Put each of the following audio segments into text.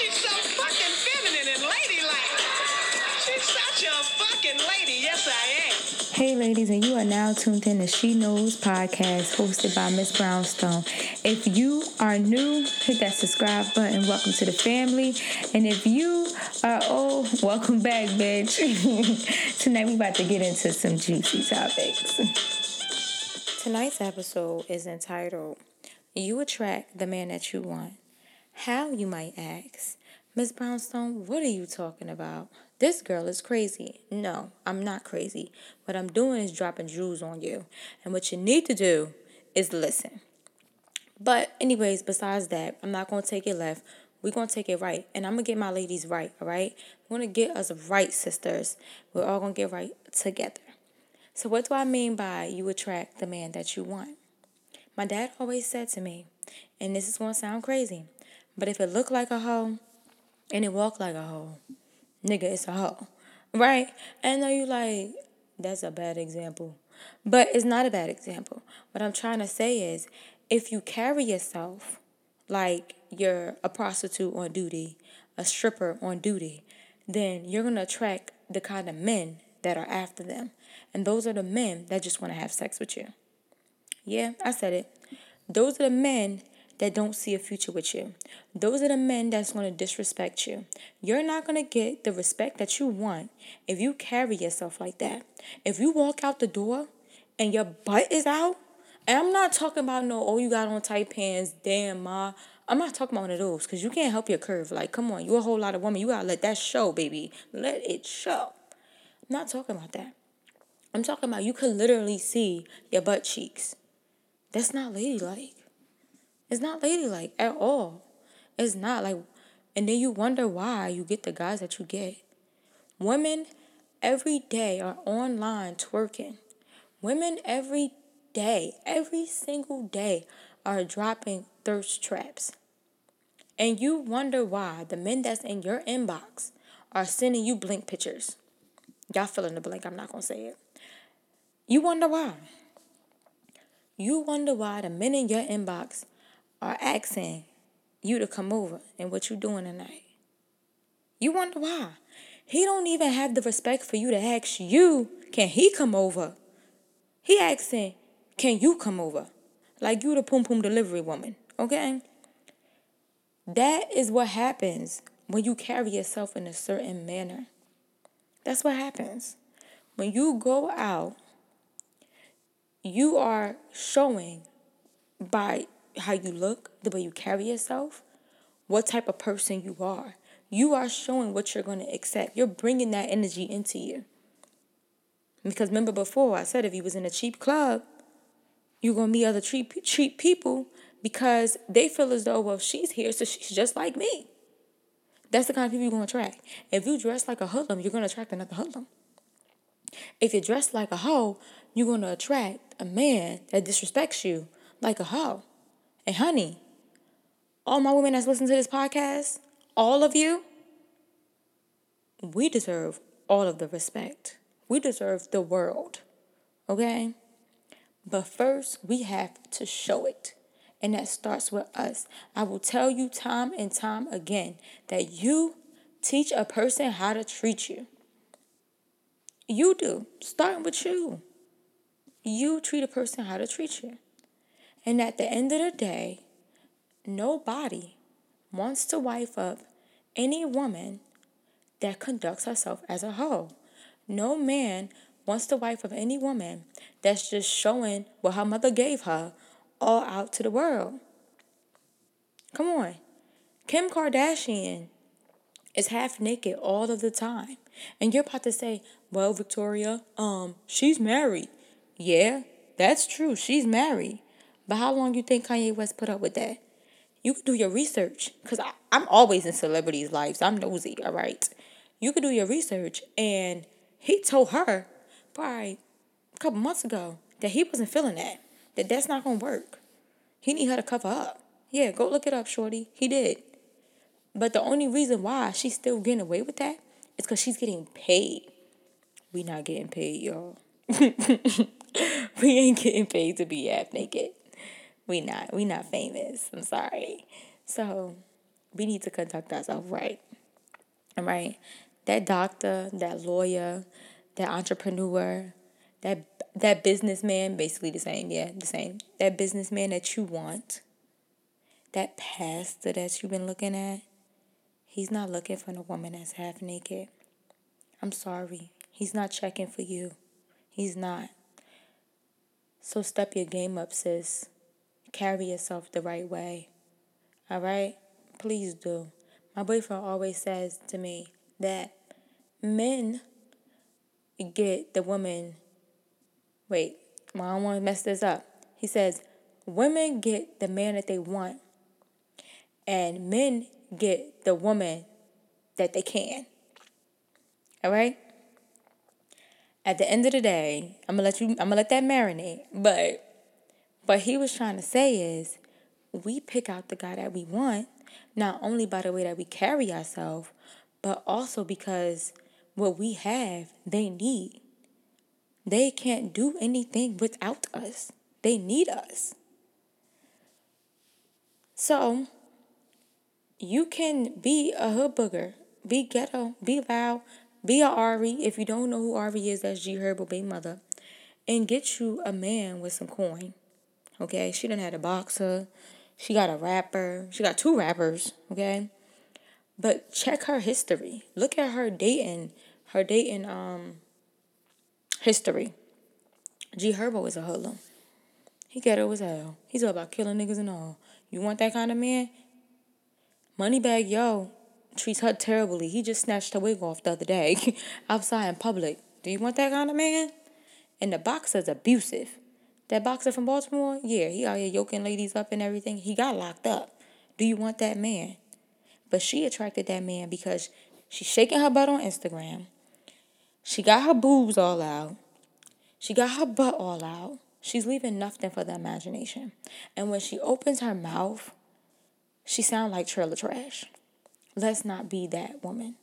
she's so fucking feminine and ladylike. She's such a fucking lady. Yes, I am. Hey, ladies, and you are now tuned in to She Knows podcast hosted by Miss Brownstone. If you are new, hit that subscribe button. Welcome to the family. And if you are old, welcome back, bitch. Tonight, we're about to get into some juicy topics. Tonight's episode is entitled You Attract the Man That You Want. How, you might ask? Miss Brownstone, what are you talking about? This girl is crazy. No, I'm not crazy. What I'm doing is dropping jewels on you. And what you need to do is listen. But, anyways, besides that, I'm not going to take it left. We're going to take it right. And I'm going to get my ladies right, all right? We're going to get us right, sisters. We're all going to get right together. So, what do I mean by you attract the man that you want? My dad always said to me, and this is going to sound crazy, but if it look like a hoe and it walk like a hoe, nigga, it's a hoe. Right? And know you like, that's a bad example. But it's not a bad example. What I'm trying to say is if you carry yourself like you're a prostitute on duty, a stripper on duty, then you're going to attract the kind of men that are after them. And those are the men that just want to have sex with you. Yeah, I said it. Those are the men that don't see a future with you. Those are the men that's going to disrespect you. You're not going to get the respect that you want if you carry yourself like that. If you walk out the door and your butt is out, and I'm not talking about no, oh, you got on tight pants, damn, ma. I'm not talking about one of those because you can't help your curve. Like, come on, you a whole lot of woman. You got to let that show, baby. Let it show. I'm not talking about that. I'm talking about you could literally see your butt cheeks. That's not ladylike. It's not ladylike at all. It's not like, and then you wonder why you get the guys that you get. Women every day are online twerking. Women every day, every single day, are dropping thirst traps. And you wonder why the men that's in your inbox are sending you blink pictures. Y'all fill in the blank, I'm not gonna say it. You wonder why. You wonder why the men in your inbox are asking you to come over and what you doing tonight. You wonder why. He don't even have the respect for you to ask you, can he come over? He asking, can you come over? Like you the poom poom delivery woman, okay? That is what happens when you carry yourself in a certain manner. That's what happens. When you go out, you are showing by how you look, the way you carry yourself, what type of person you are. You are showing what you're going to accept. You're bringing that energy into you. Because remember before, I said if you was in a cheap club, you're going to meet other cheap, cheap people because they feel as though, well, she's here, so she's just like me. That's the kind of people you're going to attract. If you dress like a hoodlum, you're going to attract another hoodlum. If you dress like a hoe, you're going to attract a man that disrespects you like a hoe. And honey, all my women that's listening to this podcast, all of you, we deserve all of the respect. We deserve the world. Okay? But first, we have to show it. And that starts with us. I will tell you time and time again that you teach a person how to treat you. You do, starting with you. You treat a person how to treat you. And at the end of the day, nobody wants to wife up any woman that conducts herself as a hoe. No man wants to wife up any woman that's just showing what her mother gave her all out to the world. Come on. Kim Kardashian is half naked all of the time. And you're about to say, well, Victoria, um, she's married. Yeah, that's true. She's married. But how long you think Kanye West put up with that? You could do your research because I'm always in celebrities' lives. I'm nosy, all right? You could do your research. And he told her probably a couple months ago that he wasn't feeling that, that that's not going to work. He need her to cover up. Yeah, go look it up, shorty. He did. But the only reason why she's still getting away with that is because she's getting paid. We not getting paid, y'all. we ain't getting paid to be half naked we not we not famous. I'm sorry. So we need to conduct ourselves right. All right. That doctor, that lawyer, that entrepreneur, that that businessman, basically the same, yeah, the same. That businessman that you want, that pastor that you've been looking at, he's not looking for a woman that's half naked. I'm sorry. He's not checking for you. He's not. So step your game up, sis. Carry yourself the right way. All right? Please do. My boyfriend always says to me that men get the woman. Wait, I don't want to mess this up. He says women get the man that they want, and men get the woman that they can. All right? At the end of the day, I'm gonna let you I'm gonna let that marinate. But what he was trying to say is we pick out the guy that we want, not only by the way that we carry ourselves, but also because what we have, they need. They can't do anything without us. They need us. So, you can be a hood booger, be ghetto, be loud, be a Ari. If you don't know who Ari is, that's G Herbo Baby Mother. And get you a man with some coin. Okay? She done had a boxer. She got a rapper. She got two rappers. Okay? But check her history. Look at her dating. Her dating um history. G Herbo is a hoodlum. He ghetto as hell. He's all about killing niggas and all. You want that kind of man? Moneybagg Yo treats her terribly. He just snatched her wig off the other day outside in public. Do you want that kind of man? And the boxer's abusive. That boxer from Baltimore, yeah, he out here yoking ladies up and everything. He got locked up. Do you want that man? But she attracted that man because she's shaking her butt on Instagram. She got her boobs all out. She got her butt all out. She's leaving nothing for the imagination. And when she opens her mouth, she sounds like trailer trash. Let's not be that woman.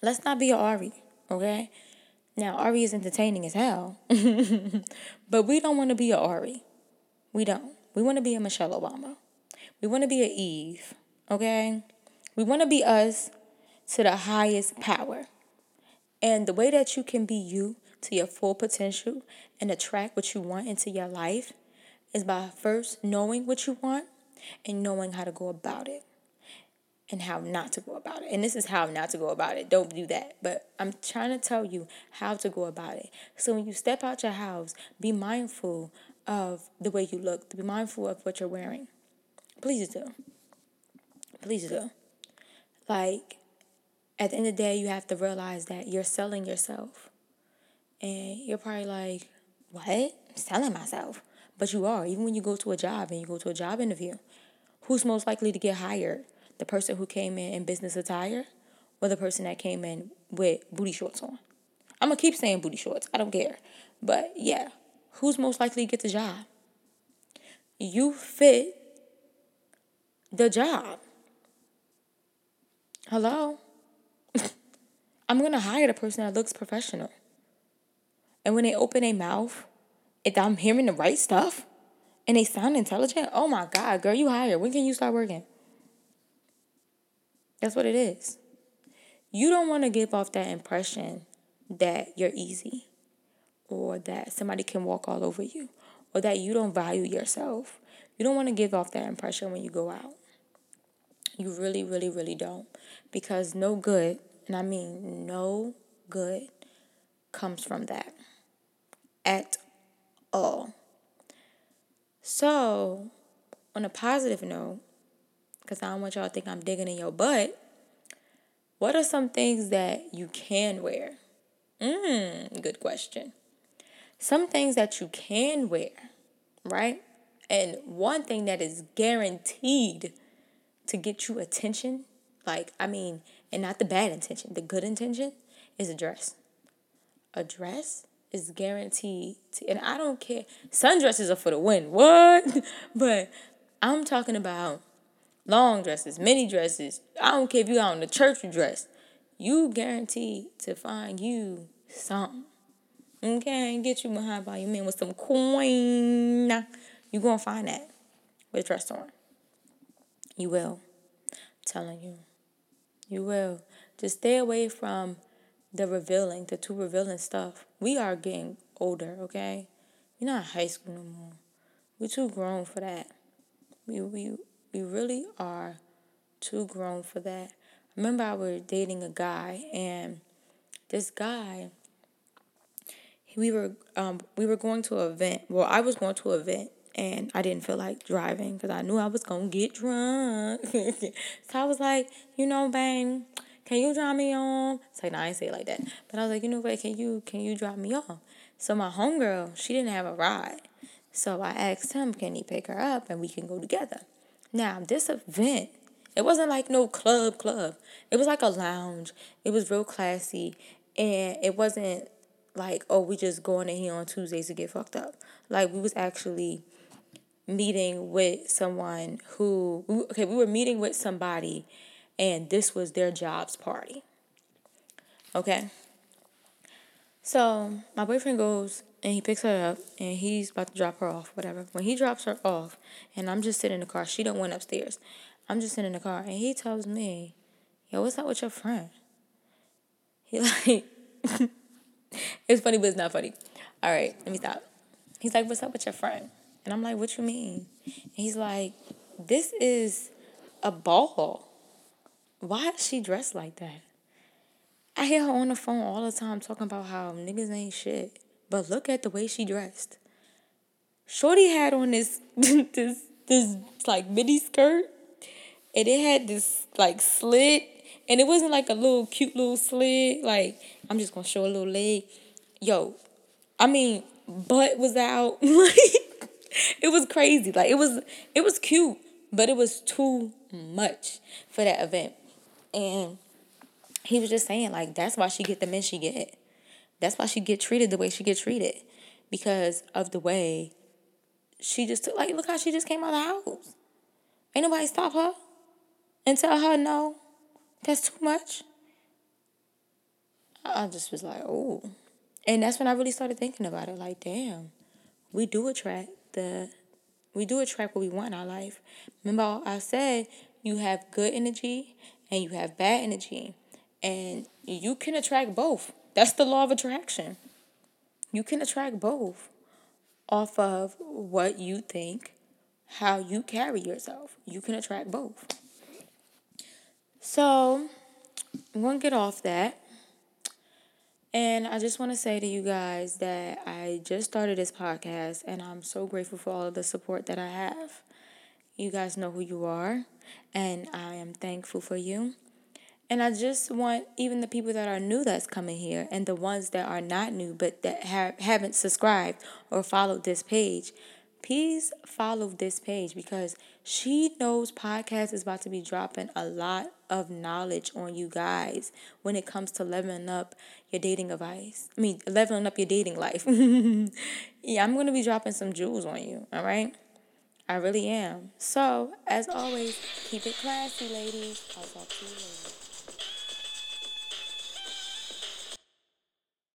Let's not be a Ari, okay? Now, Ari is entertaining as hell, but we don't want to be a Ari. We don't. We want to be a Michelle Obama. We want to be a Eve, okay? We want to be us to the highest power. And the way that you can be you to your full potential and attract what you want into your life is by first knowing what you want and knowing how to go about it and how not to go about it. And this is how not to go about it. Don't do that. But I'm trying to tell you how to go about it. So when you step out your house, be mindful of the way you look, be mindful of what you're wearing. Please do. Please do. Like, at the end of the day, you have to realize that you're selling yourself. And you're probably like, what? I'm selling myself. But you are. Even when you go to a job and you go to a job interview, who's most likely to get hired? The person who came in in business attire or the person that came in with booty shorts on. I'm gonna keep saying booty shorts. I don't care. But yeah, who's most likely to get the job? You fit the job. Hello? I'm gonna hire the person that looks professional. And when they open their mouth, if I'm hearing the right stuff and they sound intelligent, oh my God, girl, you hired. When can you start working? That's what it is. You don't want to give off that impression that you're easy or that somebody can walk all over you or that you don't value yourself. You don't want to give off that impression when you go out. You really, really, really don't. Because no good, and I mean no good, comes from that at all. So, on a positive note, because I don't want y'all to think I'm digging in your butt. What are some things that you can wear? Mmm, good question. Some things that you can wear, right? And one thing that is guaranteed to get you attention, like, I mean, and not the bad intention, the good intention, is a dress. A dress is guaranteed to, and I don't care. Sundresses are for the win. What? but I'm talking about long dresses, mini dresses. I don't care if you got on the church dress. You guaranteed to find you something. Okay, get you behind by your man with some coin. You gonna find that with a dress on. You will. telling you. You will. Just stay away from the revealing, the too revealing stuff. We are getting older, okay? We're not high school no more. We're too grown for that. We we we really are too grown for that. Remember I was dating a guy and this guy we were um we were going to an event. Well, I was going to an event and I didn't feel like driving because I knew I was gonna get drunk. so I was like, you know, bang, can you drop me off? It's like, no, I ain't say it like that. But I was like, you know what, can you can you drop me off? So my homegirl, she didn't have a ride. So I asked him, can he pick her up and we can go together? Now, this event, it wasn't like no club club. It was like a lounge. It was real classy. And it wasn't like, oh, we just going in here on Tuesdays to get fucked up. Like we was actually meeting with someone who okay, we were meeting with somebody and this was their jobs party. Okay? So my boyfriend goes and he picks her up and he's about to drop her off, whatever. When he drops her off and I'm just sitting in the car, she don't went upstairs. I'm just sitting in the car and he tells me, Yo, what's up with your friend? He like it's funny, but it's not funny. All right, let me stop. He's like, What's up with your friend? And I'm like, What you mean? And he's like, This is a ball. Why is she dressed like that? I hear her on the phone all the time talking about how niggas ain't shit. But look at the way she dressed. Shorty had on this this this like mini skirt and it had this like slit and it wasn't like a little cute little slit like I'm just gonna show a little leg. Yo, I mean, butt was out. Like it was crazy. Like it was it was cute, but it was too much for that event. And he was just saying, like, that's why she get the men she get. That's why she get treated the way she get treated. Because of the way she just took like look how she just came out of the house. Ain't nobody stop her and tell her no. That's too much. I just was like, oh. And that's when I really started thinking about it. Like, damn, we do attract the, we do attract what we want in our life. Remember, I said you have good energy and you have bad energy, and you can attract both. That's the law of attraction. You can attract both off of what you think, how you carry yourself. You can attract both. So, I'm going to get off that. And I just want to say to you guys that I just started this podcast and I'm so grateful for all of the support that I have. You guys know who you are, and I am thankful for you. And I just want even the people that are new that's coming here and the ones that are not new but that have, haven't subscribed or followed this page, please follow this page because she knows podcast is about to be dropping a lot of knowledge on you guys when it comes to leveling up your dating advice. I mean, leveling up your dating life. yeah, I'm going to be dropping some jewels on you, all right? I really am. So, as always, keep it classy, ladies. I'll talk to you later.